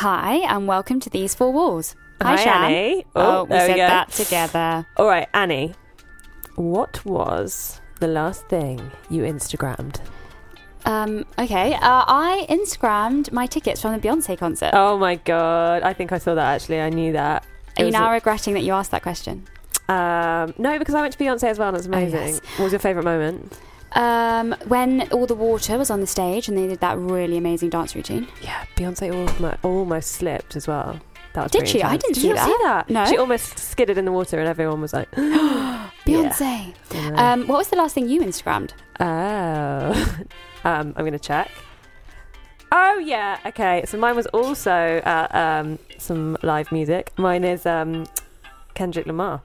Hi, and welcome to These Four Walls. Hi, Hi, Shan. Annie. Oh, Oh, we said that together. All right, Annie. What was the last thing you Instagrammed? Um, okay, uh, I Instagrammed my tickets from the Beyonce concert. Oh my god! I think I saw that. Actually, I knew that. Are you now a- regretting that you asked that question? um, no, because I went to Beyonce as well. and It was amazing. Oh, yes. What was your favorite moment? Um, when all the water was on the stage and they did that really amazing dance routine. Yeah, Beyonce almost, almost slipped as well. That was Did she? I didn't Did see not see that. that? No. She almost skidded in the water, and everyone was like, Beyonce. Yeah. Um, what was the last thing you Instagrammed? Oh, um, I'm gonna check. Oh yeah, okay. So mine was also uh, um, some live music. Mine is um, Kendrick Lamar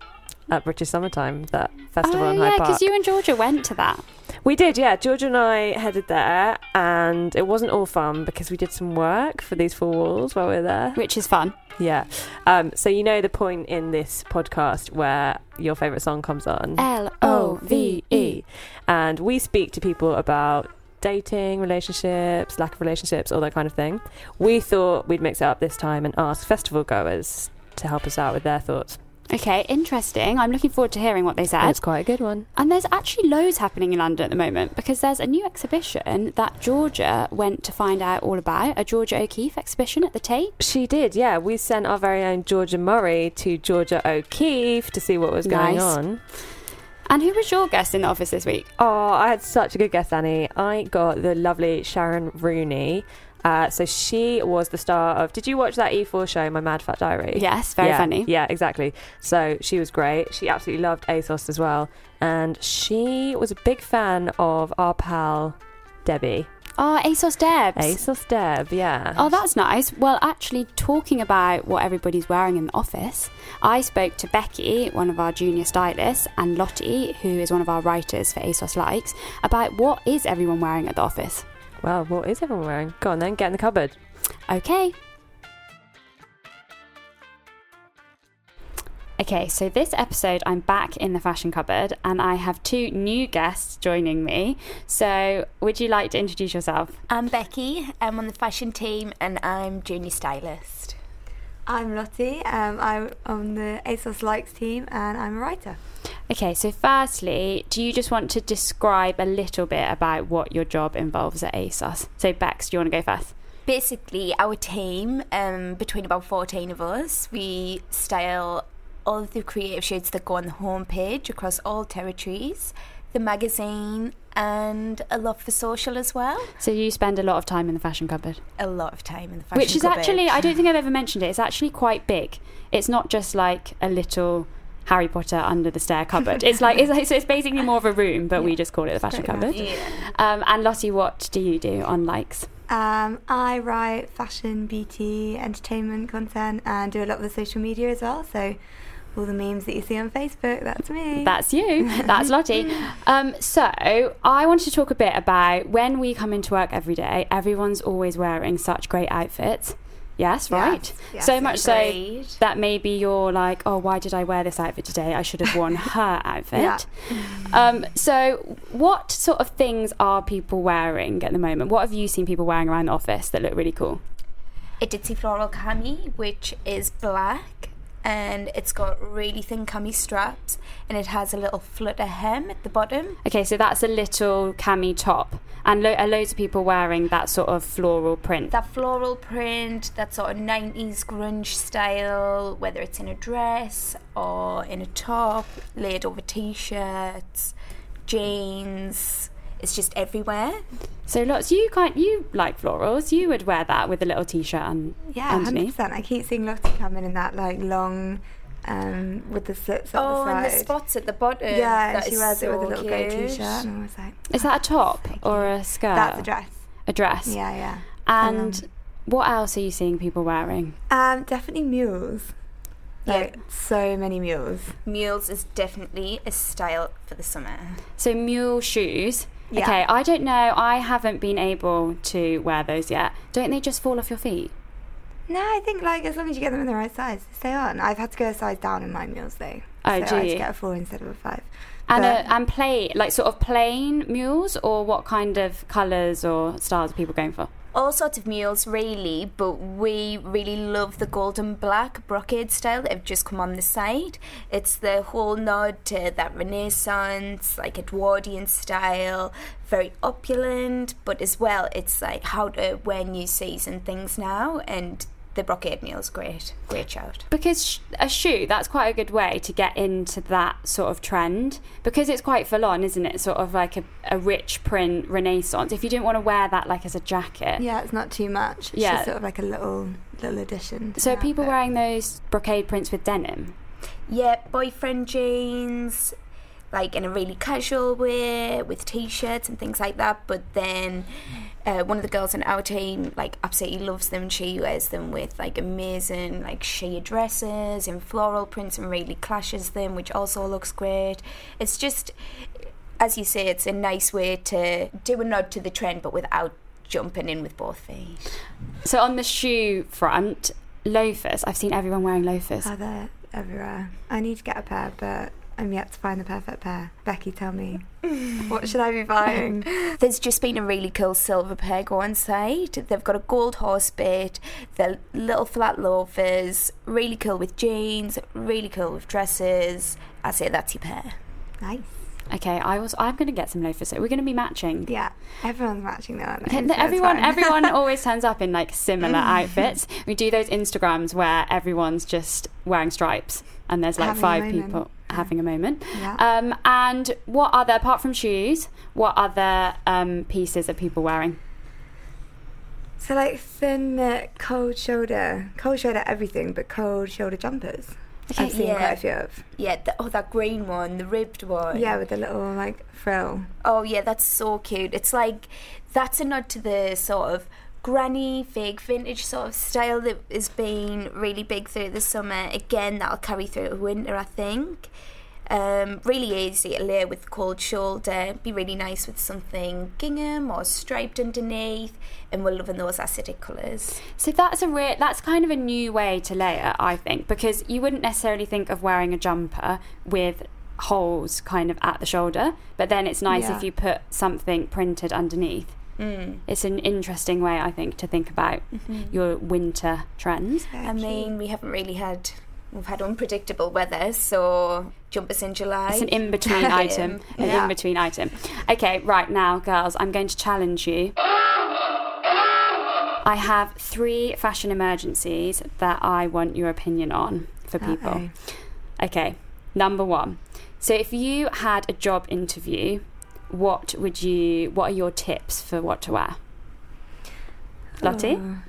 at British Summertime, that festival oh, in yeah, Hyde Park. because you and Georgia went to that. We did, yeah. Georgia and I headed there, and it wasn't all fun because we did some work for these four walls while we were there. Which is fun. Yeah. Um, so you know the point in this podcast where your favorite song comes on. L O V E. And we speak to people about dating, relationships, lack of relationships, all that kind of thing. We thought we'd mix it up this time and ask festival goers to help us out with their thoughts. Okay, interesting. I'm looking forward to hearing what they said. it's quite a good one. And there's actually loads happening in London at the moment because there's a new exhibition that Georgia went to find out all about, a Georgia O'Keeffe exhibition at the Tate. She did, yeah. We sent our very own Georgia Murray to Georgia O'Keeffe to see what was going Nice. on. And who was your guest in the office this week? Oh, I had such a good guest, Annie. I got the lovely Sharon Rooney. Uh, so she was the star of. Did you watch that E4 show, My Mad Fat Diary? Yes, very yeah, funny. Yeah, exactly. So she was great. She absolutely loved ASOS as well. And she was a big fan of our pal Debbie. Oh, ASOS Debs. ASOS Deb, yeah. Oh, that's nice. Well, actually, talking about what everybody's wearing in the office, I spoke to Becky, one of our junior stylists, and Lottie, who is one of our writers for ASOS Likes, about what is everyone wearing at the office. Well, what is everyone wearing? Go on then, get in the cupboard. Okay. Okay, so this episode, I'm back in the fashion cupboard and I have two new guests joining me. So, would you like to introduce yourself? I'm Becky. I'm on the fashion team and I'm junior stylist. I'm Lottie. Um, I'm on the ASOS Likes team and I'm a writer. Okay, so firstly, do you just want to describe a little bit about what your job involves at ASOS? So, Bex, do you want to go first? Basically, our team, um, between about 14 of us, we style all of the creative shoots that go on the homepage across all territories, the magazine, and a lot for social as well. So, you spend a lot of time in the fashion cupboard. A lot of time in the fashion Which is cupboard. actually, I don't think I've ever mentioned it, it's actually quite big. It's not just like a little Harry Potter under the stair cupboard. It's like, it's, like- so it's basically more of a room, but we just call it the fashion Very cupboard. nice. Um, and Lottie, what do you do on likes? Um, I write fashion, beauty, entertainment content and do a lot of the social media as well. So all the memes that you see on Facebook, that's me. That's you. That's Lottie. Um, so I wanted to talk a bit about when we come into work every day. Everyone's always wearing such great outfits. Yes, right. yes, so much so that maybe you're like, oh, why did I wear this outfit today? I should have worn her outfit. Yeah. Um, so, what sort of things are people wearing at the moment? What have you seen people wearing around the office that look really cool? a Ditsy Floral Cami, which is black and it's got really thin cami straps and it has a little flutter hem at the bottom. Okay, so that's a little cami top, and lo- are loads of people wearing that sort of floral print. That floral print, that sort of 90s grunge style, whether it's in a dress or in a top, laid over t shirts, jeans. It's just everywhere. So lots. You kind you like florals. You would wear that with a little t-shirt and Yeah, hundred underneath. percent. I keep seeing Lottie coming in that like long, um, with the slits at Oh, the side. and the spots at the bottom. Yeah, That she is wears it with a so little grey t-shirt, and I was like, Is that a top so or a skirt? That's a dress. A dress. Yeah, yeah. And what else are you seeing people wearing? Um, definitely mules. Yeah. So many mules. Mules is definitely a style for the summer. So mule shoes. Yeah. Okay, I don't know. I haven't been able to wear those yet. Don't they just fall off your feet? No, I think like as long as you get them in the right size, they stay on. I've had to go a size down in my mules though. Oh, so do I had to get a four instead of a five. And But- uh, and plain, like sort of plain mules, or what kind of colours or styles are people going for? All sorts of mules, really, but we really love the golden black brocade style that have just come on the side. It's the whole nod to that Renaissance, like Edwardian style, very opulent, but as well, it's like how to wear new season things now, and the brocade mule's great, great shout. Because sh- a shoe, that's quite a good way to get into that sort of trend. Because it's quite full on, isn't it? Sort of like a, a rich print renaissance. If you didn't want to wear that like as a jacket. Yeah, it's not too much. It's Yeah. just sort of like a little little addition. So are people wearing those brocade prints with denim. Yeah, boyfriend jeans, like in a really casual way with t-shirts and things like that. But then uh, one of the girls in our team like absolutely loves them. She wears them with like amazing like sheer dresses and floral prints and really clashes them, which also looks great. It's just, as you say, it's a nice way to do a nod to the trend, but without jumping in with both feet. So on the shoe front, loafers. I've seen everyone wearing loafers. Oh, they're everywhere. I need to get a pair, but I'm yet to find the perfect pair. Becky, tell me, what should I be buying? There's just been a really cool silver pair go on site. They've got a gold horse bit, they're little flat loafers, really cool with jeans, really cool with dresses. I say that's your pair. nice. Okay, I was. I'm going to get some loafers. So we're going to be matching. Yeah, everyone's matching their own. Okay, so everyone, everyone always turns up in like similar outfits. We do those Instagrams where everyone's just wearing stripes, and there's like Having a five moment. people having a moment. Yeah. Um, and what other, apart from shoes, what other um, pieces are people wearing? So like thin knit, cold shoulder, cold shoulder everything, but cold shoulder jumpers. Okay, I've seen yeah. quite a few of. Yeah, the, oh, that green one, the ribbed one. Yeah, with the little like frill. Oh, yeah, that's so cute. It's like, that's a nod to the sort of granny, fake, vintage sort of style that has been really big through the summer. Again, that'll carry through the winter, I think. Um, really easy to layer with cold shoulder. Be really nice with something gingham or striped underneath. And we're loving those acidic colours. So that's a re- that's kind of a new way to layer, I think, because you wouldn't necessarily think of wearing a jumper with holes kind of at the shoulder, but then it's nice Yeah. if you put something printed underneath. Mm. It's an interesting way, I think, to think about your winter trends. Very I mean, we haven't really had. We've had unpredictable weather, so jumpers in July. It's an in between item. An Yeah. in between item. Okay, right now, girls, I'm going to challenge you. I have three fashion emergencies that I want your opinion on for people. Uh-oh. Okay, number one. So if you had a job interview, what would you? What are your tips for what to wear? Lottie. Oh.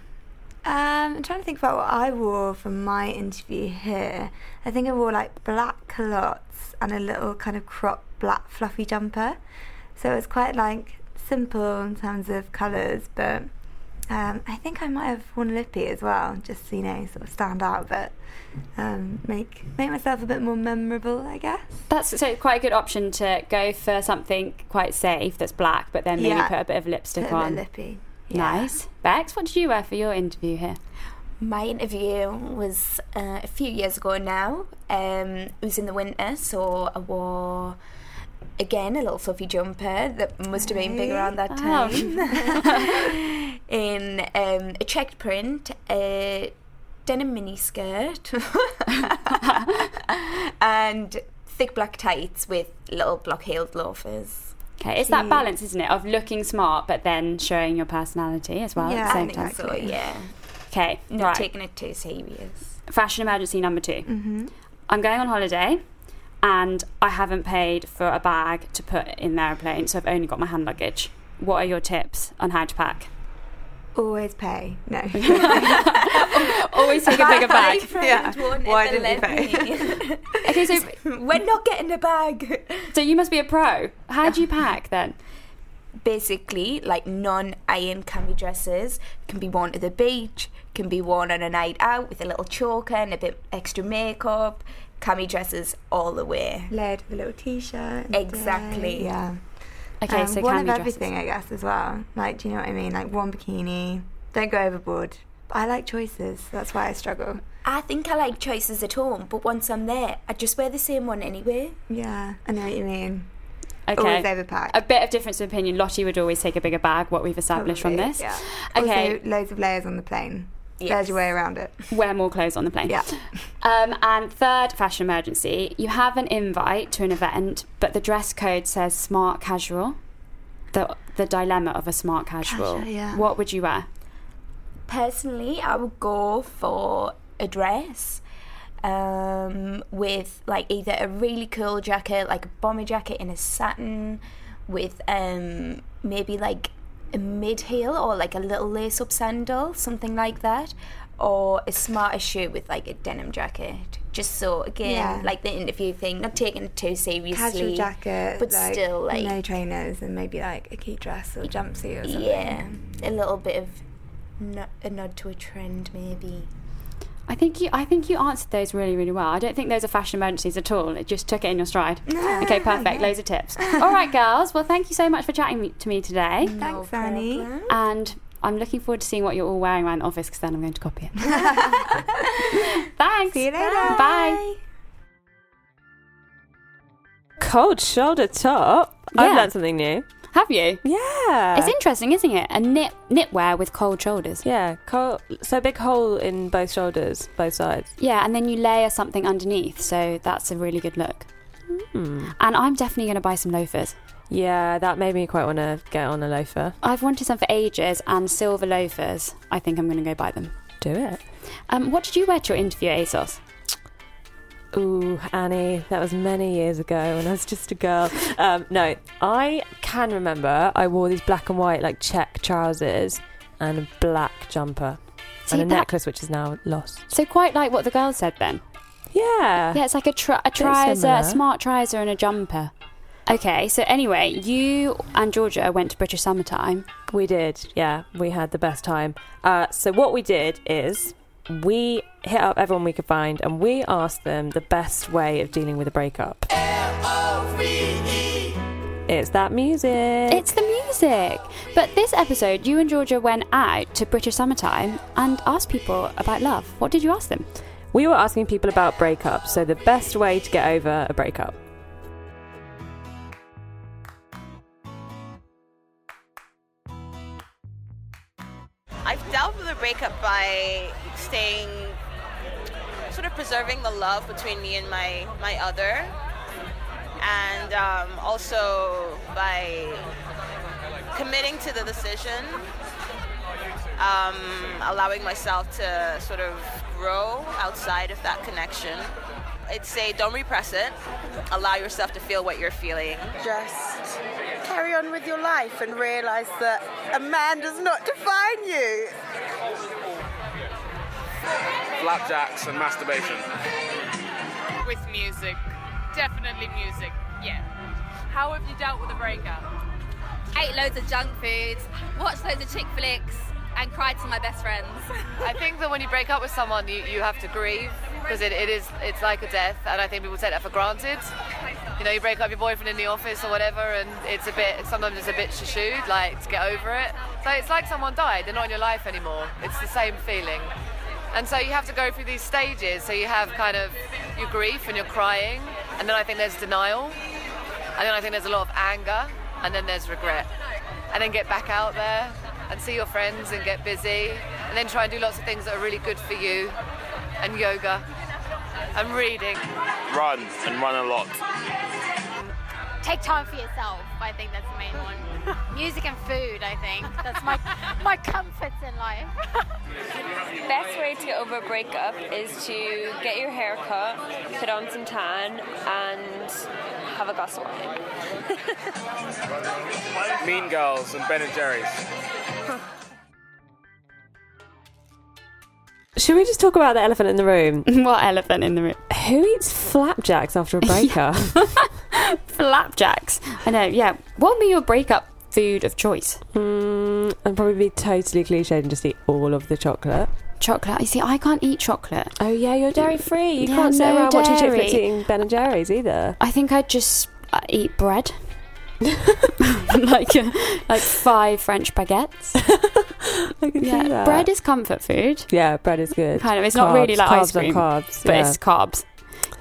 Um, I'm trying to think about what I wore for my interview here. I think I wore like black culottes and a little kind of crop black fluffy jumper. So it was quite like simple in terms of colours, but um, I think I might have worn lippy as well, just you know, sort of stand out, but um, make make myself a bit more memorable, I guess. That's so quite a good option to go for something quite safe that's black, but then maybe Yeah. put a bit of lipstick Bit of a on. lippy. Nice. Bex, what did you wear for your interview here? My interview was uh, a few years ago now. Um, it was in the winter, so I wore again a little fluffy jumper that must have been big around that Oh. time. in um, a checked print, a denim mini skirt and thick black tights with little block-heeled loafers. Okay, it's that balance, isn't it, of looking smart but then showing your personality as well Yeah, at the I same think time. so. So yeah, Okay, not right. taking it too serious. Fashion emergency number 2 Mm-hmm. I'm going on holiday and I haven't paid for a bag to put in the aeroplane, so I've only got my hand luggage. What are your tips on how to pack? Always pay. No. Always take a bigger bag. Yeah. Why didn't you me. Okay, so We're not getting a bag. so you must be a pro. How do you pack then? Basically, like non-iron cami dresses can be worn to the beach, can be worn on a night out with a little choker and a bit extra makeup. Cami dresses all the way. Layered with a little t-shirt. Exactly. day. Yeah. Okay, Um, so one cami of dresses. everything, I guess, as well. Like, do you know what I mean? Like one bikini. Don't go overboard. But I like choices. That's why I struggle. I think I like choices at home, but once I'm there, I just wear the same one anyway. Yeah, I know what you mean. Okay. Always overpack. A bit of difference of opinion. Lottie would always take a bigger bag. What we've established from this. Yeah. Okay. Also, loads of layers on the plane. Yes. There's your way around it. Wear more clothes on the plane. Yeah. Um, and third fashion emergency, you have an invite to an event, but the dress code says smart casual. The the dilemma of a smart casual. Casual, yeah. What would you wear? Personally, I would go for a dress um, with like either a really cool jacket, like a bomber jacket in a satin, with um, maybe like a mid heel or like a little lace up sandal, something like that, or a smarter shoe with like a denim jacket. Just so again, Yeah. like the interview thing, not taking it too seriously. Casual jacket, but like, still like no trainers and maybe like a key dress or jumpsuit or something. yeah, a little bit of no- a nod to a trend maybe. I think you I think you answered those really really well. I don't think those are fashion emergencies at all. It just took it in your stride. okay, perfect. Loads of tips. all right, girls. Well, thank you so much for chatting me- to me today. Thanks, Annie. problem. And I'm looking forward to seeing what you're all wearing around the office because then I'm going to copy it. Thanks. See you later. Bye. Cold shoulder top. I've learned something new. Have you? Yeah. It's interesting, isn't it? A knit knitwear with cold shoulders. Yeah, cold, so big hole in both shoulders, both sides. Yeah, and then you layer something underneath, so that's a really good look. Hmm. And I'm definitely going to buy some loafers. Yeah, that made me quite want to get on a loafer. I've wanted some for ages, and silver loafers. I think I'm going to go buy them. Do it. Um, what did you wear to your interview at ASOS? Ooh, Annie, that was many years ago when I was just a girl. Um, no, I can remember I wore these black and white, like check trousers and a black jumper See, and a that- necklace, which is now lost. So quite like what the girl said then. Yeah. Yeah, it's like a, tr- a Bit trouser, similar. a smart trouser, and a jumper. Okay, so anyway, you and Georgia went to British Summertime. We did, yeah. We had the best time. Uh, so what we did is we hit up everyone we could find and we asked them the best way of dealing with a breakup. It's that music. It's the music. But this episode, you and Georgia went out to British Summertime and asked people about love. What did you ask them? we were asking people about breakups, so the best way to get over a breakup. I've dealt with a breakup by staying, sort of preserving the love between me and my my other, and um, also by committing to the decision, um, allowing myself to sort of grow outside of that connection. I'd say don't repress it. Allow yourself to feel what you're feeling. just carry on with your life and realize that a man does not define you. flapjacks and masturbation. with music. Definitely music. Yeah. How have you dealt with a breakup? ate loads of junk food, watched loads of chick flicks, and cried to my best friends. I think that when you break up with someone, you, you have to grieve because it, it is it's like a death, and I think people take that for granted. You know, you break up your boyfriend in the office or whatever, and it's a bit sometimes it's a bit shashooed, like to get over it. So it's like someone died; they're not in your life anymore. It's the same feeling, and so you have to go through these stages. So you have kind of your grief and you're crying, and then I think there's denial, and then I think there's a lot of anger, and then there's regret, and then get back out there and see your friends and get busy. And then try and do lots of things that are really good for you. And yoga. And reading. Run and run a lot. Take time for yourself. I think that's the main one. Music and food. I think that's my my comforts in life. Best way to get over a breakup is to get your hair cut, put on some tan, and have a glass of wine. Mean Girls and Ben and Jerry's. Should we just talk about the elephant in the room? what elephant in the room? Who eats flapjacks after a breakup? Flapjacks. I know. Yeah. What would be your breakup food of choice? Mm, I'd probably be totally cliched and just eat all of the chocolate. Chocolate. You see, I can't eat chocolate. Oh yeah, you're dairy free. You Yeah, can't sit no around watching chick eating Ben and Jerry's either. I think I'd just uh, eat bread. like uh, like five French baguettes. I can yeah, see that. bread is comfort food. Yeah, bread is good. Kind of. It's not really like carbs ice cream, carbs, but yeah. it's carbs.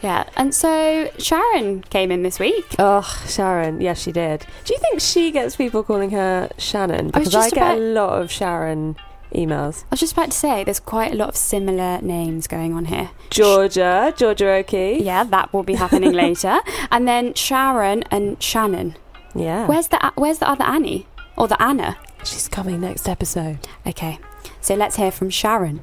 Yeah, and so Sharon came in this week. Oh, Sharon. Yes, she did. Do you think she gets people calling her Shannon? I Because I, just get about- a lot of Sharon emails. I was just about to say, there's quite a lot of similar names going on here. Georgia, Georgia O'Keeffe. Yeah, that will be happening later. And then Sharon and Shannon. Yeah. Where's the Where's the other Annie or the Anna? She's coming next episode. Okay, so let's hear from Sharon.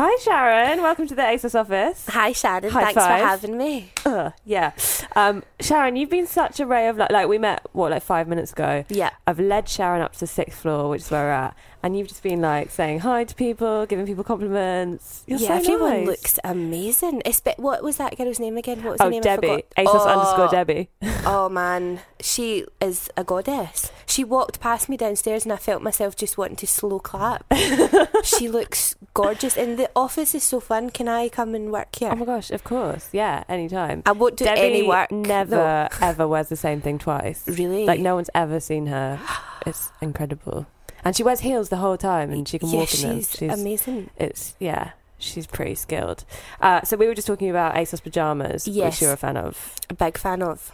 Hi, Sharon. Welcome to the ASOS office. Hi, Sharon. High Thanks five. for having me. Yeah. Um, Sharon, you've been such a ray of light. Like, we met, what, like five minutes ago? Yeah. I've led Sharon up to the sixth floor, which is where we're at. And you've just been like saying hi to people, giving people compliments. You're yeah, so everyone nice. looks amazing. What was that girl's name again? What was Oh, her name? Debbie. ASOS forgot. underscore Debbie. oh man, she is a goddess. She walked past me downstairs and I felt myself just wanting to slow clap. she looks gorgeous, and the office is so fun. Can I come and work here? Oh my gosh, of course. Yeah, anytime. I won't do Debbie any work. never, ever wears the same thing twice. Really? Like, no one's ever seen her. It's incredible. And she wears heels the whole time and she can Yeah, walk in them. she's amazing. It's, yeah, she's pretty skilled. Uh, so we were just talking about ASOS pajamas, Yes. which you're a fan of. A big fan of.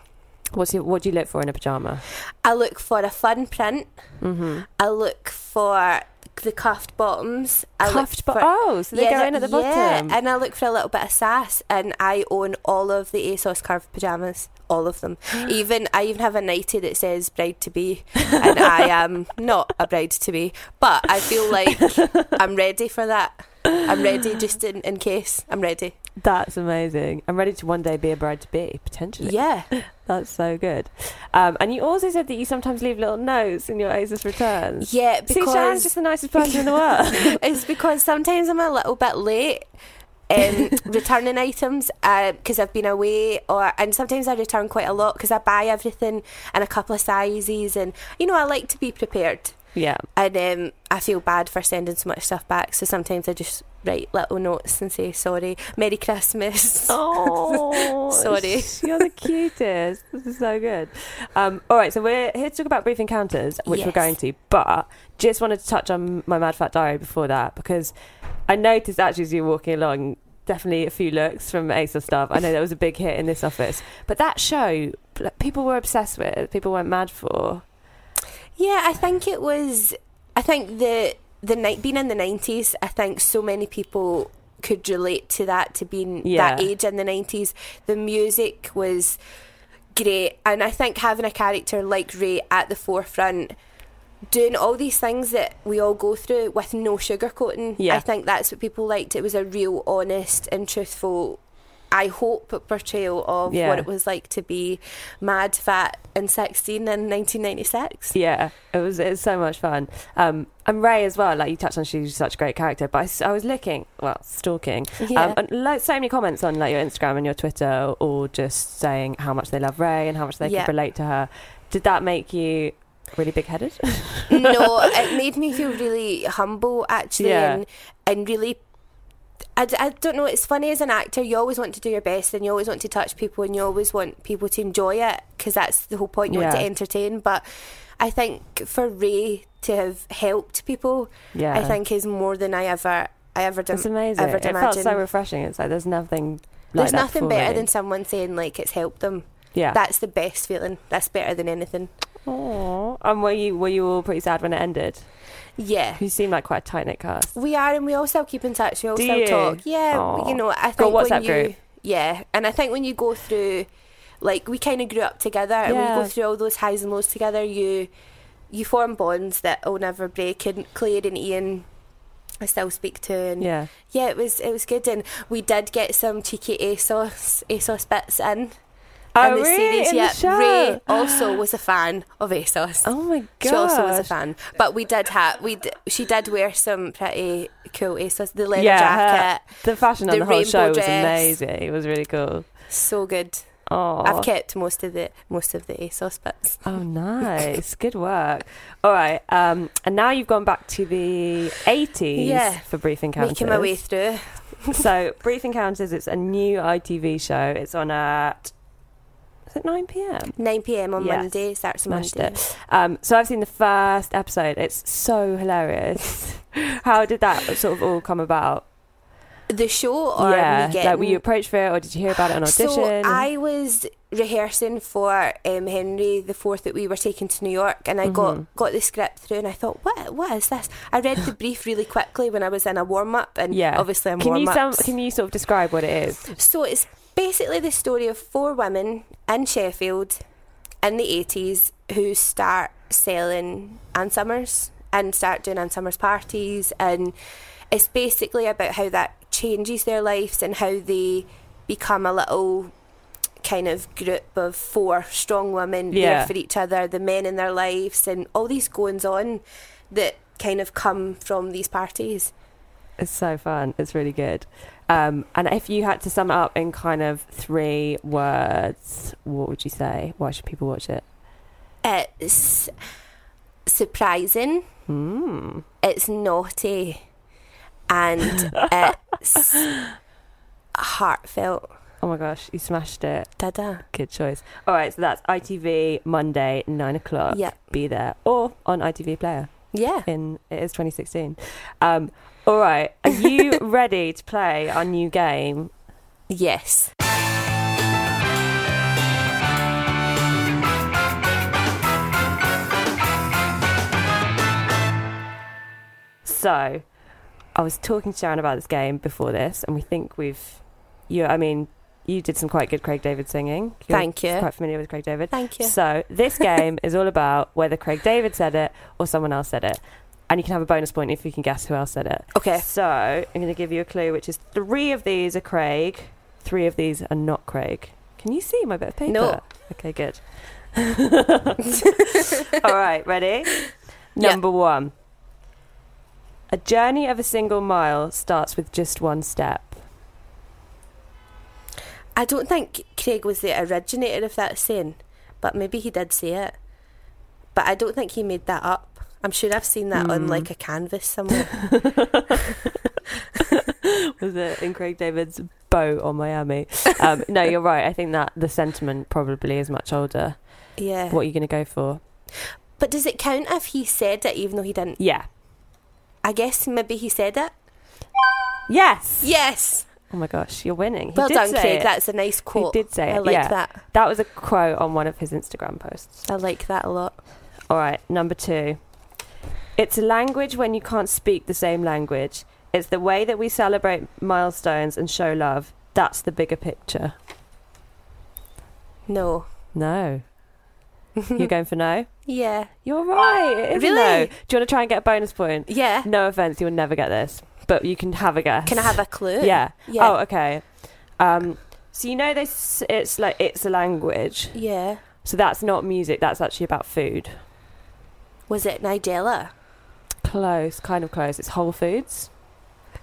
What's your, what do you look for in a pajama? I look for a fun print. Mm-hmm. I look for the cuffed bottoms. I Cuffed bottoms. oh, so they go in at the yeah, bottom. and I look for a little bit of sass, and I own all of the ASOS curved pajamas, all of them. even I even have a nightie that says "bride to be," and I am not a bride to be, but I feel like I'm ready for that. I'm ready, just in, in case. I'm ready. That's amazing. I'm ready to one day be a bride to be, potentially. Yeah. That's so good. Um, and you also said that you sometimes leave little notes in your ASOS returns. Yeah, See, because Sharon's just the nicest person in the world. it's because sometimes I'm a little bit late um, returning items because I've been away, or and sometimes I return quite a lot because I buy everything in a couple of sizes, and you know I like to be prepared. Yeah. And um, I feel bad for sending so much stuff back, so sometimes I just write little notes and say sorry, Merry Christmas. Oh, sorry. You're the cutest. This is so good. Um, all right, so we're here to talk about brief encounters, which we're going to, but just wanted to touch on my Mad Fat Diary before that because I noticed actually as you were walking along, definitely a few looks from ASOS stuff. I know that was a big hit in this office, but that show, people were obsessed with, people went mad for. Yeah, I think it was. I think the the night being in the nineties. I think so many people could relate to that to being Yeah. that age in the nineties. The music was great, and I think having a character like Ray at the forefront. Doing all these things that we all go through with no sugarcoating. Yeah. I think that's what people liked. It was a real honest and truthful, I hope, portrayal of Yeah. what it was like to be mad, fat, and 16 in 1996. Yeah, it was it's so much fun. Um, and Ray as well, like you touched on, she's such a great character. But I was looking, well, stalking, Yeah. um, and like so many comments on like your Instagram and your Twitter, all just saying how much they love Ray and how much they Yeah. could relate to her. Did that make you really big headed? no, it made me feel really humble actually, Yeah. and and really. I, I don't know. It's funny as an actor, you always want to do your best, and you always want to touch people, and you always want people to enjoy it because that's the whole point. You want to entertain, but I think for Ray to have helped people, Yeah. I think is more than I ever, I ever, dim- It's amazing. ever It felt so refreshing. It's like there's nothing. There's like that nothing better really. than someone saying like it's helped them. Yeah. that's the best feeling. That's better than anything. Aww. And were you were you all pretty sad when it ended? Yeah. You seem like quite a tight knit cast. We are, and we also keep in touch. We also you? talk. Yeah, Aw. you know, I Got think when WhatsApp you, group? yeah, and I think when you go through, like, we kind of grew up together, and we go through all those highs and lows together, you you form bonds that will never break. And Claire and Ian, I still speak to, and Yeah. yeah, it was it was good, and we did get some cheeky ASOS ASOS bits in. In the series, In the yeah. show? Ray also was a fan of ASOS. Oh my god, She also was a fan, but we did have we d- she did wear some pretty cool ASOS, the leather yeah, jacket, her- the fashion on the, whole rainbow show was amazing. It was really cool. so good. Oh, I've kept most of the most of the ASOS bits. Oh, nice. Good work. All right. Um, and now you've gone back to the 80s Yeah. for Brief Encounters. Making my way through. so, Brief Encounters, it's a new ITV show. It's on at, is it 9 pm? 9 pm on Yes. Monday. Starts Smashed Monday. it. Um, so, I've seen the first episode. It's so hilarious. How did that sort of all come about? The show, or yeah. getting... Like, were you approached for it or did you hear about it on audition? So I was rehearsing for um, Henry the Fourth that we were taking to New York, and I Mhm. got got the script through, and I thought, what what is this? I read the brief really quickly when I was in a warm up, and yeah. obviously I'm can warm you up. Can you sort of describe what it is? So it's basically the story of four women in Sheffield in the 80s who start selling Ann Summers and start doing Ann Summers parties. And it's basically about how that changes their lives and how they become a little kind of group of four strong women Yeah. there for each other, the men in their lives, and all these goings on that kind of come from these parties. It's so fun. It's really good. Um, and if you had to sum it up in kind of three words, what would you say? Why should people watch it? It's surprising. Mm. It's naughty, and it's heartfelt. Oh my gosh, you smashed it. Dada. Good choice. All right, so that's ITV Monday, nine o'clock. Yep. Be there. Or on ITV Player. Yeah. In it is 2016. Um, all right, are you ready to play our new game? Yes. So, I was talking to Sharon about this game before this, and we think we've, you. I mean, you did some quite good Craig David singing. You're Thank you. Quite familiar with Craig David. Thank you. So this game is all about whether Craig David said it or someone else said it, and you can have a bonus point if you can guess who else said it. Okay. So I'm going to give you a clue, which is three of these are Craig, three of these are not Craig. Can you see my bit of paper? No. Okay, good. all right, ready? Yeah. Number one. A journey of a single mile starts with just one step. I don't think Craig was the originator of that saying, but maybe he did say it. But I don't think he made that up. I'm sure I've seen that on Hmm. like a canvas somewhere. was it in Craig David's boat on Miami? Um, no, you're right. I think that the sentiment probably is much older. yeah. What are you going to go for? But does it count if he said it even though he didn't? Yeah. I guess maybe he said it. Yes. Yes. Oh my gosh, you're winning. He Well did done, say Craig. it. That's a nice quote. He did say it. I like yeah. that. That was a quote on one of his Instagram posts. I like that a lot. All right, number two. It's a language when you can't speak the same language. It's the way that we celebrate milestones and show love. That's the bigger picture. No. No. You're going for no? Yeah. You're right. It is Really? no. Do you want to try and get a bonus point? Yeah. No offense, you'll never get this, but you can have a guess. Can I have a clue? Yeah. Yeah. Oh, okay. Um, so you know this? It's like it's a language. Yeah. So that's not music. That's actually about food. Was it Nigella? Close, kind of close. It's Whole Foods.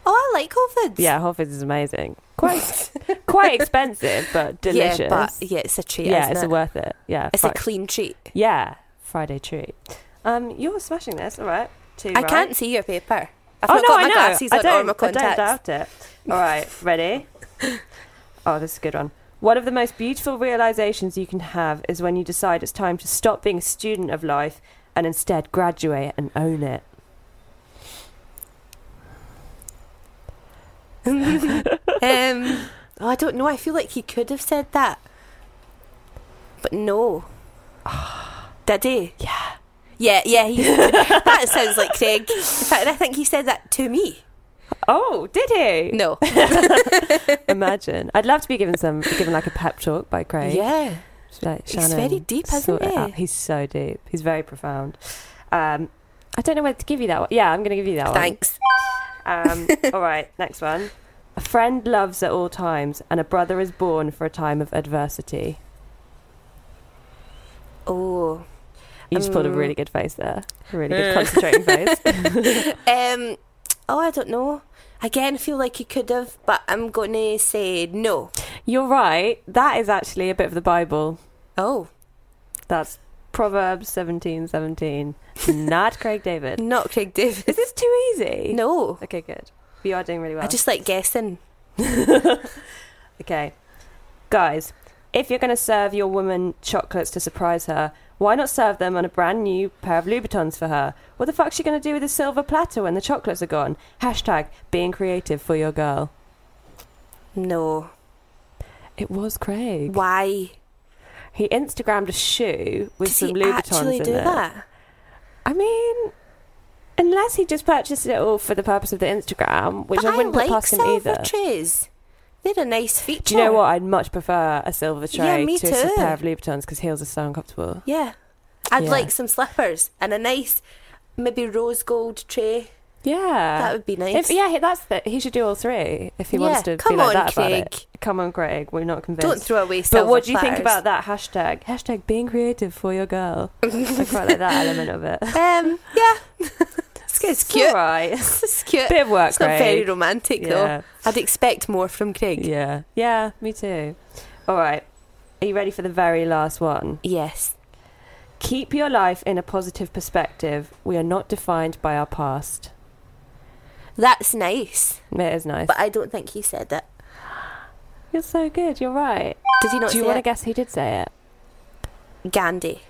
Oh, I like Whole Foods. Yeah, Whole Foods is amazing. Quite, quite expensive, but delicious. Yeah, but yeah, it's a treat. Yeah, it's it? worth it. Yeah, It's a clean treat. Yeah, Friday treat. Um, you're smashing this. All right. Two. I right. can't see your paper. I've oh not no, got I my know. glasses I on don't, or my I don't doubt it. All right, ready? Oh, this is a good one. One of the most beautiful realizations you can have is when you decide it's time to stop being a student of life and instead graduate and own it. um, oh, I don't know. I feel like he could have said that, but no. Did he? Yeah. Yeah, yeah, he's, that sounds like Craig. In fact, I think he said that to me. Oh, did he? No. Imagine. I'd love to be given some, given like a pep talk by Craig. Yeah. Like, He's very deep, isn't he? He's so deep. He's very profound. Um, I don't know where to give you that one. Yeah, I'm going to give you that one. Thanks. one. Um, all right, next one. A friend loves at all times, and a brother is born for a time of adversity. Oh. You just put a Um, really good face there. A really good concentrating face. um, oh, I don't know. Again, I feel like you could have, but I'm going to say no. You're right. That is actually a bit of the Bible. Oh. That's Proverbs seventeen seventeen. Not Craig David. Not Craig David. Is this too easy? No. Okay, good. You are doing really well. I just like guessing. Okay. Guys, if you're going to serve your woman chocolates to surprise her, why not serve them on a brand new pair of Louboutins for her? What the fuck's she going to do with a silver platter when the chocolates are gone? Hashtag being creative for your girl. No. It was Craig. Why? He Instagrammed a shoe with Does some he Louboutins actually in do it. that? I mean, unless he just purchased it all for the purpose of the Instagram, which I wouldn't put past him silver either. trays. They're a nice feature. Do you know what? I'd much prefer a silver Yeah, tray me to a pair of Louboutins because heels are so uncomfortable. Yeah. I'd Yeah. like some slippers and a nice, maybe rose gold tray. Yeah, That would be nice. If, yeah, that's the, he should do all three if he Yeah, wants to come be like on, that about Craig. it. Come on, Craig. We're not convinced. Don't throw away But what do you think about that hashtag? Hashtag being creative for your girl. I quite like that element of it. Um, yeah. it's, it's cute. All right. It's cute. Bit of work, It's not very romantic Yeah. though. I'd expect more from Craig. Yeah. Yeah, me too. All right. Are you ready for the very last one? Yes. Keep your life in a positive perspective. We are not defined by our past. That's nice. It is nice. But I don't think he said it. You're so good. You're right. Did he not Do you want to guess who did say it? Gandhi.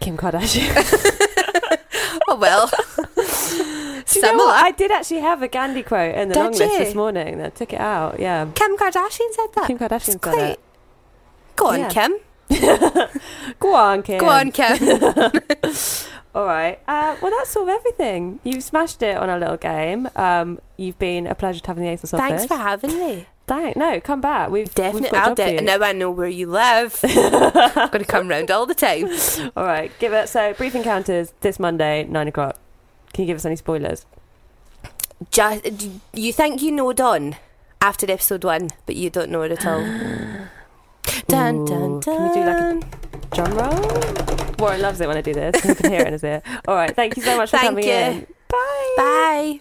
Kim Kardashian. Oh well. Do you know what? I did actually have a Gandhi quote in the Did long list this morning. I took it out. Yeah. Kim Kardashian said that. Kim Kardashian said quite- it. Go on, Yeah. Kim. Go on, Kim. Go on, Kim. All right. Uh, well, that's sort of everything. You've smashed it on our little game. Um, you've been a pleasure to have in the ASOS Thanks for having me. Thank, no, come back. We've Definitely. We've I'll de- now I know where you live. I'm going to come round all the time. All right. Give it. So, brief encounters this Monday, nine o'clock. Can you give us any spoilers? Just, you think you know Dawn after episode one, but you don't know it at all. dun, dun, dun. Can we do like a drum roll? Warren loves it when I do this. You can hear it in his ear. All right. Thank you so much for Thank coming you. in. Bye. Bye.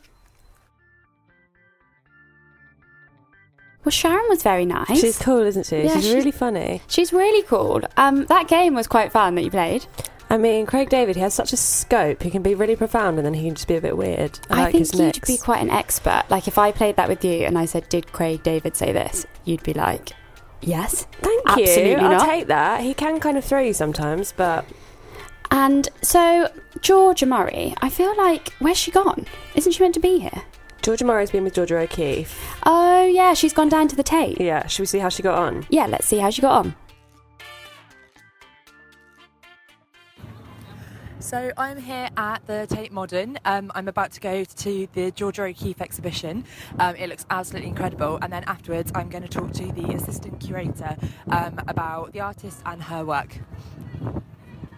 Well, Sharon was very nice. She's cool, isn't she? Yeah, she's, she's- really funny. She's really cool. Um, that game was quite fun that you played. I mean, Craig David, he has such a scope. He can be really profound and then he can just be a bit weird. I, I, like think his you'd mix. be quite an expert. Like if I played that with you and I said, "Did Craig David say this?" You'd be like, "Yes." Thank Absolutely you. I'll take that. He can kind of throw you sometimes, but And so Georgia Murray, I feel like where's she gone? Isn't she meant to be here? Georgia Murray's been with Georgia O'Keeffe. Oh yeah, she's gone down to the Tate. Yeah, should we see how she got on? Yeah, let's see how she got on. So I'm here at the Tate Modern. Um, I'm about to go to the Georgia O'Keeffe exhibition. Um, it looks absolutely incredible. And then afterwards, I'm going to talk to the assistant curator um, about the artist and her work.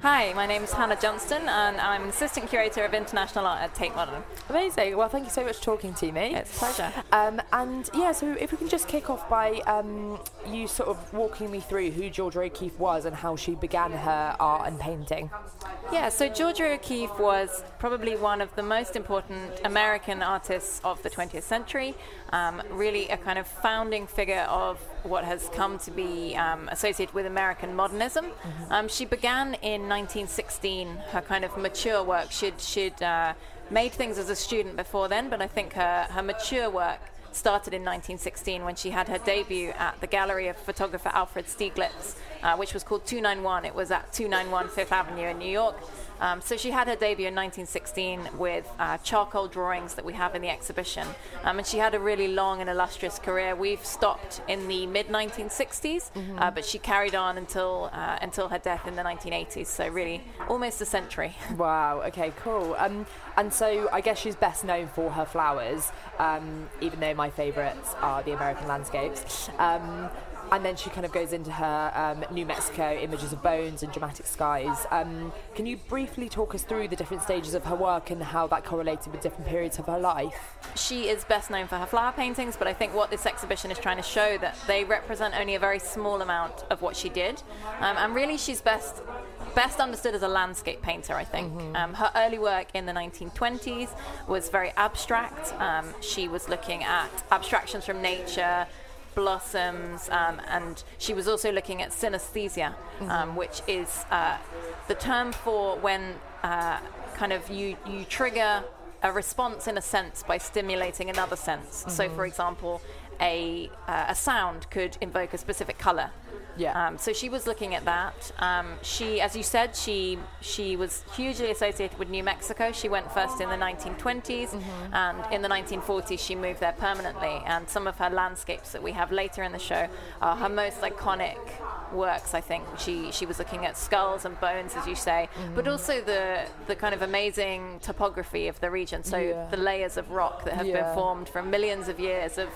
Hi, my name is Hannah Johnston and I'm an assistant curator of international art at Tate Modern. Amazing. Well, thank you so much for talking to me. It's a pleasure. Um, and yeah, so if we can just kick off by um, you sort of walking me through who Georgia O'Keeffe was and how she began her art and painting. Yeah, so Georgia O'Keeffe was probably one of the most important American artists of the 20th century, um, really a kind of founding figure of what has come to be um, associated with American modernism. Um, she began in 1916 her kind of mature work. She'd, she'd uh, made things as a student before then, but I think her, her mature work started in 1916 when she had her debut at the gallery of photographer Alfred Stieglitz, uh, which was called 291. It was at 291 Fifth Avenue in New York. Um, so she had her debut in 1916 with uh, charcoal drawings that we have in the exhibition, um, and she had a really long and illustrious career. We've stopped in the mid 1960s, Mhm. uh, but she carried on until uh, until her death in the 1980s. So really, almost a century. Wow. Okay. Cool. Um, and so I guess she's best known for her flowers, um, even though my favourites are the American landscapes. And then she kind of goes into her um, New Mexico images of bones and dramatic skies. Um, can you briefly talk us through the different stages of her work and how that correlated with different periods of her life? She is best known for her flower paintings, but I think what this exhibition is trying to show that they represent only a very small amount of what she did, um, and really she's best best understood as a landscape painter. I think um, her early work in the 1920s was very abstract. Um, she was looking at abstractions from nature. Blossoms, um, and she was also looking at synesthesia, um, which is uh, the term for when uh, kind of you you trigger a response in a sense by stimulating another sense. So, Mhm. for example, a uh, a sound could invoke a specific color. Yeah. Um, so she was looking at that. Um, she, as you said, she she was hugely associated with New Mexico. She went first in the 1920s, Mhm. and in the 1940s she moved there permanently. And some of her landscapes that we have later in the show are her most iconic works. I think she she was looking at skulls and bones, as you say, but Mhm. also the the kind of amazing topography of the region. So Yeah. the layers of rock that have Yeah. been formed from millions of years of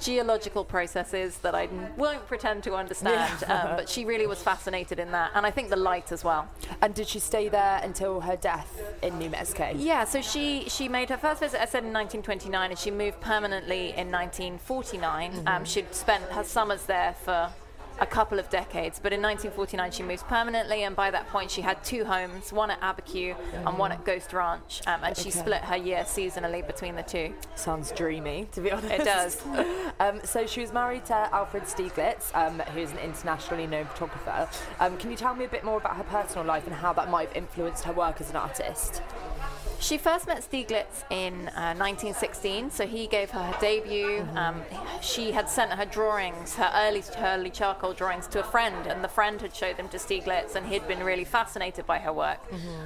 geological processes that I won't pretend to understand. Yeah. Um, but she really was fascinated in that, and I think the light as well. And did she stay there until her death in New Mexico? Yeah, so she she made her first visit, I said, in 1929, and she moved permanently in 1949. Um, Mhm. she'd spent her summers there for a couple of decades, but in 1949 she moves permanently, and by that point she had two homes, one at Abiquiu and one at Ghost Ranch, um, and she Okay. split her year seasonally between the two. Sounds dreamy, to be honest. It does. um, so she was married to Alfred Stieglitz, um, who's an internationally known photographer. Um, can you tell me a bit more about her personal life and how that might have influenced her work as an artist? She first met Stieglitz in uh, 1916, so he gave her her debut. Um, she had sent her drawings, her early, her early charcoal drawings, to a friend, and the friend had showed them to Stieglitz, and he'd been really fascinated by her work.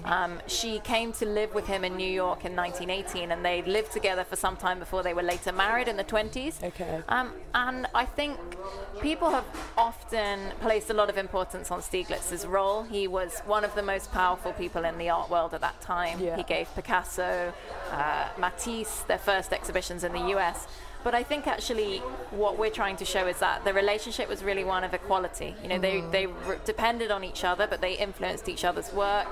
Um, she came to live with him in New York in 1918, and they lived together for some time before they were later married in the 20s. Okay. Um, and I think people have often placed a lot of importance on Stieglitz's role. He was one of the most powerful people in the art world at that time. Yeah. He gave Picasso, uh, Matisse their first exhibitions in the US. But I think actually what we're trying to show is that the relationship was really one of equality. You know, they, Mhm. they re- depended on each other, but they influenced each other's work.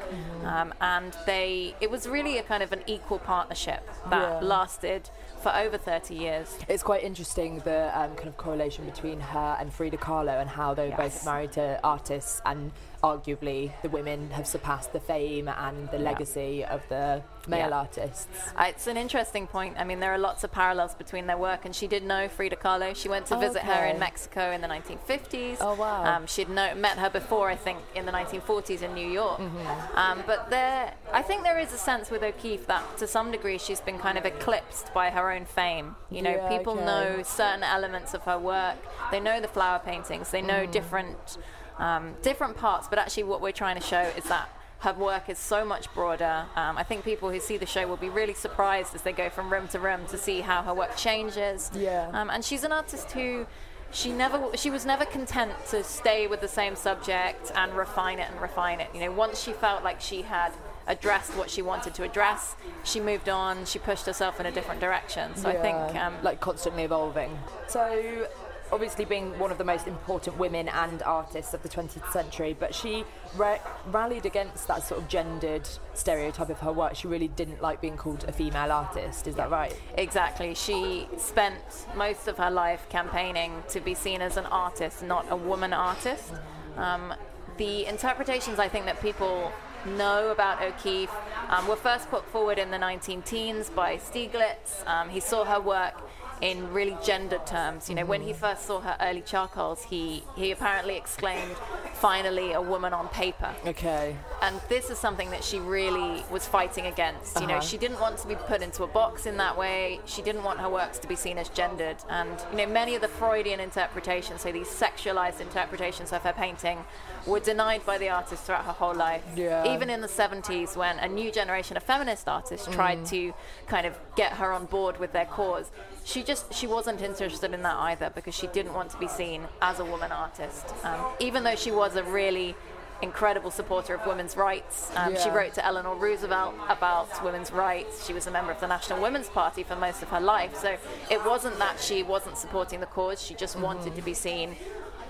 Um, and they it was really a kind of an equal partnership that Yeah. lasted for over 30 years. It's quite interesting the um, kind of correlation between her and Frida Kahlo and how they were both married to artists and arguably the women have surpassed the fame and the Yeah. legacy of the male Yeah. artists. Uh, it's an interesting point. I mean, there are lots of parallels between their work, and she did know Frida Kahlo. She went to visit her in Mexico in the 1950s. Oh, wow. Um, she'd know, met her before, I think, in the 1940s in New York. Mm-hmm. Um, but there, I think there is a sense with O'Keeffe that, to some degree, she's been kind of eclipsed by her own fame. You know, Yeah, people okay. know certain elements of her work. They know the flower paintings. They know Mm. different, um, different parts. But actually, what we're trying to show is that her work is so much broader. Um, I think people who see the show will be really surprised as they go from room to room to see how her work changes. Yeah. Um, and she's an artist who she never she was never content to stay with the same subject and refine it and refine it. You know, once she felt like she had addressed what she wanted to address, she moved on. She pushed herself in a different direction. So I think Yeah, um, like constantly evolving. So obviously being one of the most important women and artists of the 20th century, but she ra- rallied against that sort of gendered stereotype of her work. She really didn't like being called a female artist. Is that right? Exactly. She spent most of her life campaigning to be seen as an artist, not a woman artist. Um, the interpretations I think that people know about O'Keeffe um, were first put forward in the 19 teens by Stieglitz. Um, he saw her work in really gendered terms. You know, when he first saw her early charcoals, he, he apparently exclaimed, finally a woman on paper. Okay. And this is something that she really was fighting against. You know, Uh-huh. she didn't want to be put into a box in that way. She didn't want her works to be seen as gendered. And, you know, many of the Freudian interpretations, so these sexualized interpretations of her painting, were denied by the artist throughout her whole life. Yeah. Even in the 70s, when a new generation of feminist artists tried Mm. to kind of get her on board with their cause, she just she wasn't interested in that either because she didn't want to be seen as a woman artist. Um, even though she was a really incredible supporter of women's rights. Um, She wrote to Eleanor Roosevelt about women's rights. She was a member of the National Women's Party for most of her life. So it wasn't that she wasn't supporting the cause, she just wanted to be seen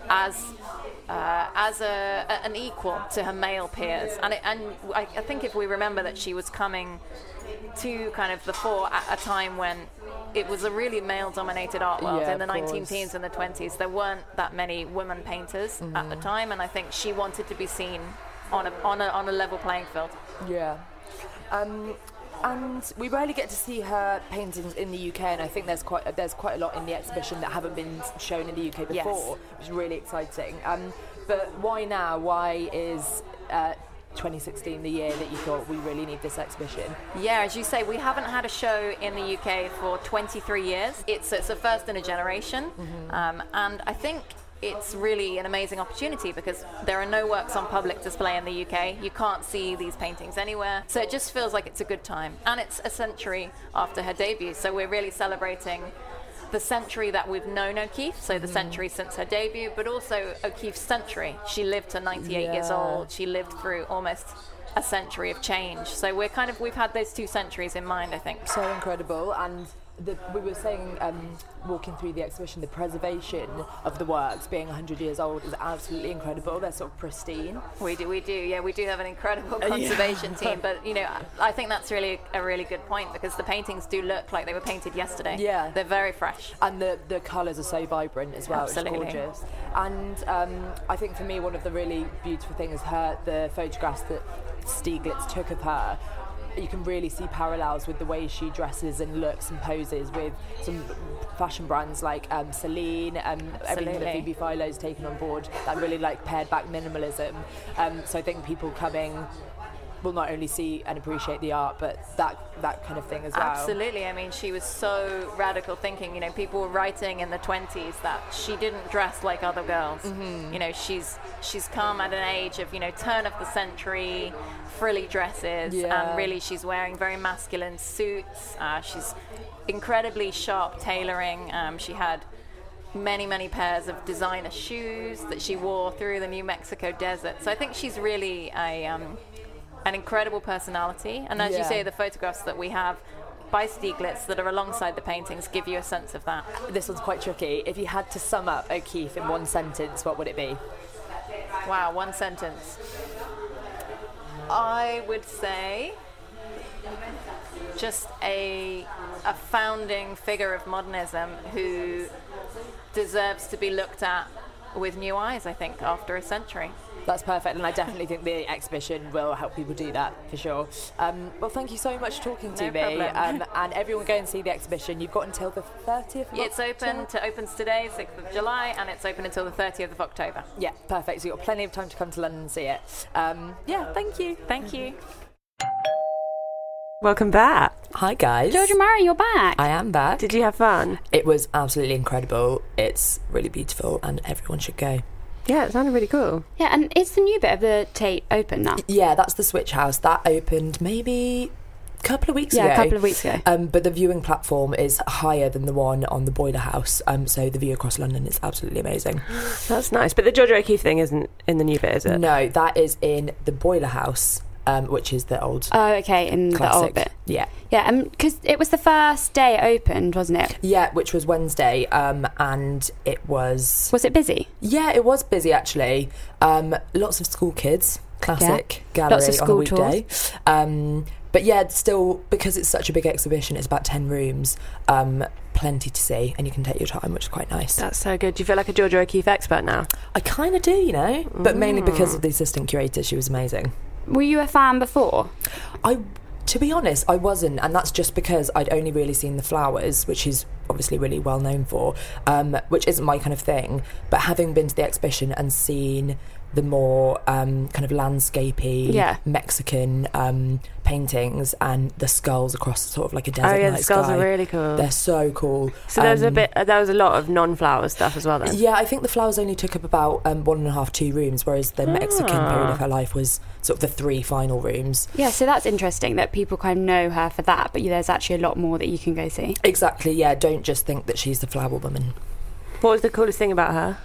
as uh, as a, a- an equal to her male peers. And, it, and I, I think if we remember that she was coming to kind of the fore at a time when it was a really male dominated art world Yeah, in the of 19 teens and the 20s. There weren't that many women painters at the Mhm. time, and I think she wanted to be seen on a, on a, on a level playing field. Yeah. Um, and we rarely get to see her paintings in the UK, and I think there's quite there's quite a lot in the exhibition that haven't been shown in the UK Yes. before, which is really exciting. Um, but why now? Why is uh, 2016 the year that you thought we really need this exhibition? Yeah, as you say, we haven't had a show in the UK for 23 years. It's, it's a first in a generation. Um, and I think it's really an amazing opportunity because there are no works on public display in the UK. You can't see these paintings anywhere. So it just feels like it's a good time. And it's a century after her debut. So we're really celebrating the century that we've known O'Keeffe, so the mm-hmm. century since her debut, but also O'Keeffe's century. She lived to 98 years old. She lived through almost a century of change. So we're kind of we've had those two centuries in mind, I think. So incredible, and the, we were saying, um, walking through the exhibition, the preservation of the works being 100 years old is absolutely incredible. They're sort of pristine. We do, we do, yeah, we do have an incredible Uh, yeah. conservation team. But you know, I- I think that's really a really good point because the paintings do look like they were painted yesterday. Yeah. they're very fresh. And the, the colours are so vibrant as well. Absolutely. It's gorgeous. And um, I think for me, one of the really beautiful things, is her the photographs that Stieglitz took of her. You can really see parallels with the way she dresses and looks and poses with some fashion brands like um, Celine and everything that Absolutely. Phoebe Philo's taken on board. That really like pared back minimalism. Um, so I think people coming will not only see and appreciate the art, but that that kind of thing as well. Absolutely. I mean, she was so radical thinking. You know, people were writing in the 20s that she didn't dress like other girls. Mhm. You know, she's she's come at an age of you know turn of the century, frilly dresses, Yeah. and really she's wearing very masculine suits. Uh, she's incredibly sharp tailoring. Um, she had many, many pairs of designer shoes that she wore through the New Mexico desert. So I think she's really a, um, an incredible personality. And as you say, the photographs that we have by Stieglitz that are alongside the paintings give you a sense of that. This one's quite tricky. If you had to sum up O'Keeffe in one sentence, what would it be? Wow, one sentence. I would say just a a founding figure of modernism who deserves to be looked at with new eyes, I think, after a century. That's perfect, and I definitely think the exhibition will help people do that for sure. Um, well, thank you so much for talking to No me, um, and everyone go and see the exhibition. You've got until the 30th. Of October It's open to opens today, 6th of July, and it's open until the 30th of October. Yeah, perfect. So you've got plenty of time to come to London and see it. Um, yeah, thank you. Thank you. Welcome back. Hi guys. Georgia Murray, you're back. I am back. Did you have fun? It was absolutely incredible. It's really beautiful, and everyone should go. Yeah, it sounded really cool. Yeah, and it's the new bit of the Tate open now. Yeah, that's the Switch House. That opened maybe a couple of weeks ago. Yeah, ago. a couple of weeks ago. Um, but the viewing platform is higher than the one on the Boiler House. Um, so the view across London is absolutely amazing. That's nice. But the Georgia O'Keeffe thing isn't in the new bit, is it? No, that is in the Boiler House, um, which is the old. Oh, okay, in the old bit. Yeah. Yeah, because it was the first day it opened, wasn't it? Yeah, which was Wednesday, um, and it was. Was it busy? Yeah, it was busy actually. Um, lots of school kids, classic Yeah. gallery Lots of on a school weekday. Um, but yeah, still because it's such a big exhibition, it's about ten rooms, um, plenty to see, and you can take your time, which is quite nice. That's so good. Do you feel like a Georgia O'Keeffe expert now? I kind of do, you know, but mainly because Mm. of the assistant curator. She was amazing. Were you a fan before? I, to be honest, I wasn't, and that's just because I'd only really seen the flowers, which is obviously really well known for, um, which isn't my kind of thing. But having been to the exhibition and seen the more um, kind of landscapey Yeah. Mexican um, paintings and the skulls across sort of like a desert Oh yeah, the skulls sky, are really cool. They're so cool. So there's a Um, bit. There was a lot of non-flower stuff as well. Then. yeah, I think the flowers only took up about um, one and a half, two rooms, whereas the Mexican Ah. period of her life was sort of the three final rooms. Yeah, so that's interesting that people kind of know her for that, but there's actually a lot more that you can go see. Exactly, yeah. Don't just think that she's the flower woman. What was the coolest thing about her?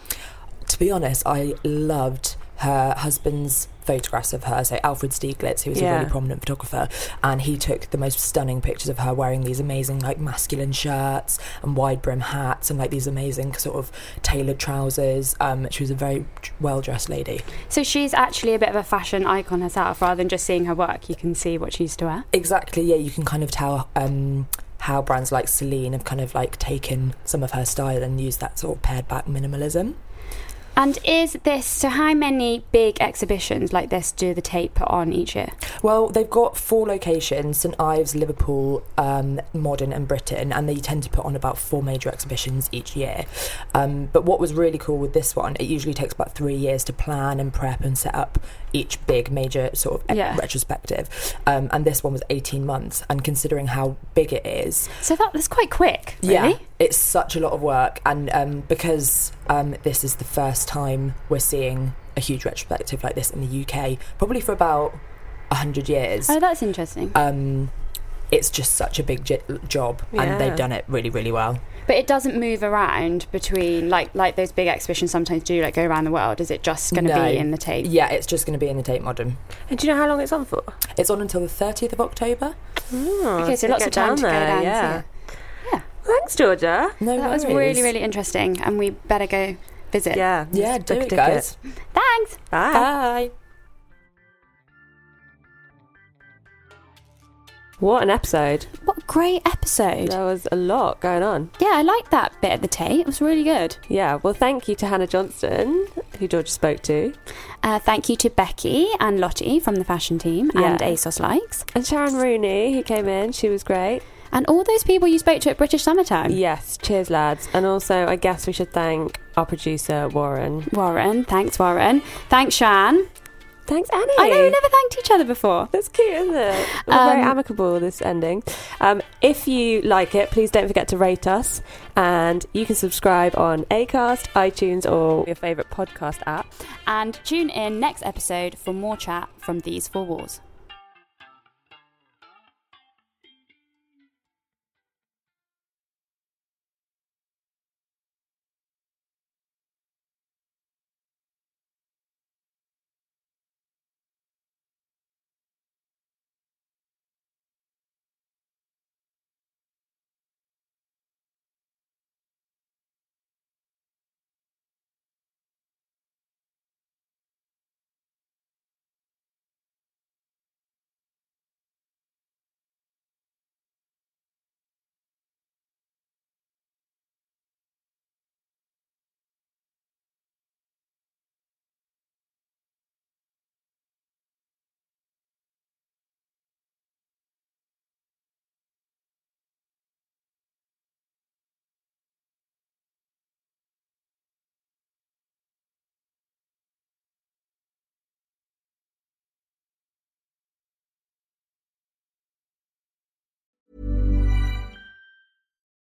To be honest, I loved her husband's photographs of her. So Alfred Stieglitz, who was Yeah. a really prominent photographer, and he took the most stunning pictures of her wearing these amazing like masculine shirts and wide brim hats and like these amazing sort of tailored trousers. Um, she was a very well dressed lady. So she's actually a bit of a fashion icon herself, rather than just seeing her work. You can see what she used to wear. Exactly, yeah, you can kind of tell um, how brands like Celine have kind of like taken some of her style and used that sort of pared back minimalism. And is this so? How many big exhibitions like this do the Tate put on each year? Well, they've got four locations St Ives, Liverpool, um, Modern, and Britain, and they tend to put on about four major exhibitions each year. Um, but what was really cool with this one, it usually takes about three years to plan and prep and set up each big major sort of Yeah. retrospective. Um, and this one was 18 months, and considering how big it is, So that was quite quick, really. yeah, it's such a lot of work, and um, because um, this is the first time we're seeing a huge retrospective like this in the UK, probably for about hundred years. Oh, that's interesting. Um, it's just such a big j- job, Yeah. and they've done it really, really well. But it doesn't move around between like like those big exhibitions sometimes do, like go around the world. Is it just going to No. be in the Tate? Yeah, it's just going to be in the Tate Modern. And do you know how long it's on for? It's on until the 30th of October. Oh, Okay, so let's lots of time down to go there, down and see yeah. It. Thanks, Georgia. No that was really really interesting, and we better go visit. Yeah, Yeah, do it, guys. Thanks. Bye. Bye. What an episode. What a great episode. There was a lot going on. Yeah, I liked that bit of the Tate. It was really good. Yeah, well, thank you to Hannah Johnston, who Georgia spoke to, Uh, thank you to Becky and Lottie from the fashion team and ASOS Likes. and Sharon Rooney, who came in. She was great. And all those people you spoke to at British Summertime. Yes, cheers, lads. And also, I guess we should thank our producer, Warren. Warren, thanks, Warren. Thanks, Shan. Thanks, Annie. I know we never thanked each other before. That's cute, isn't it? We're very Um, amicable, this ending. Um, if you like it, please don't forget to rate us. And you can subscribe on Acast, iTunes, or your favourite podcast app. And tune in next episode for more chat from these four walls.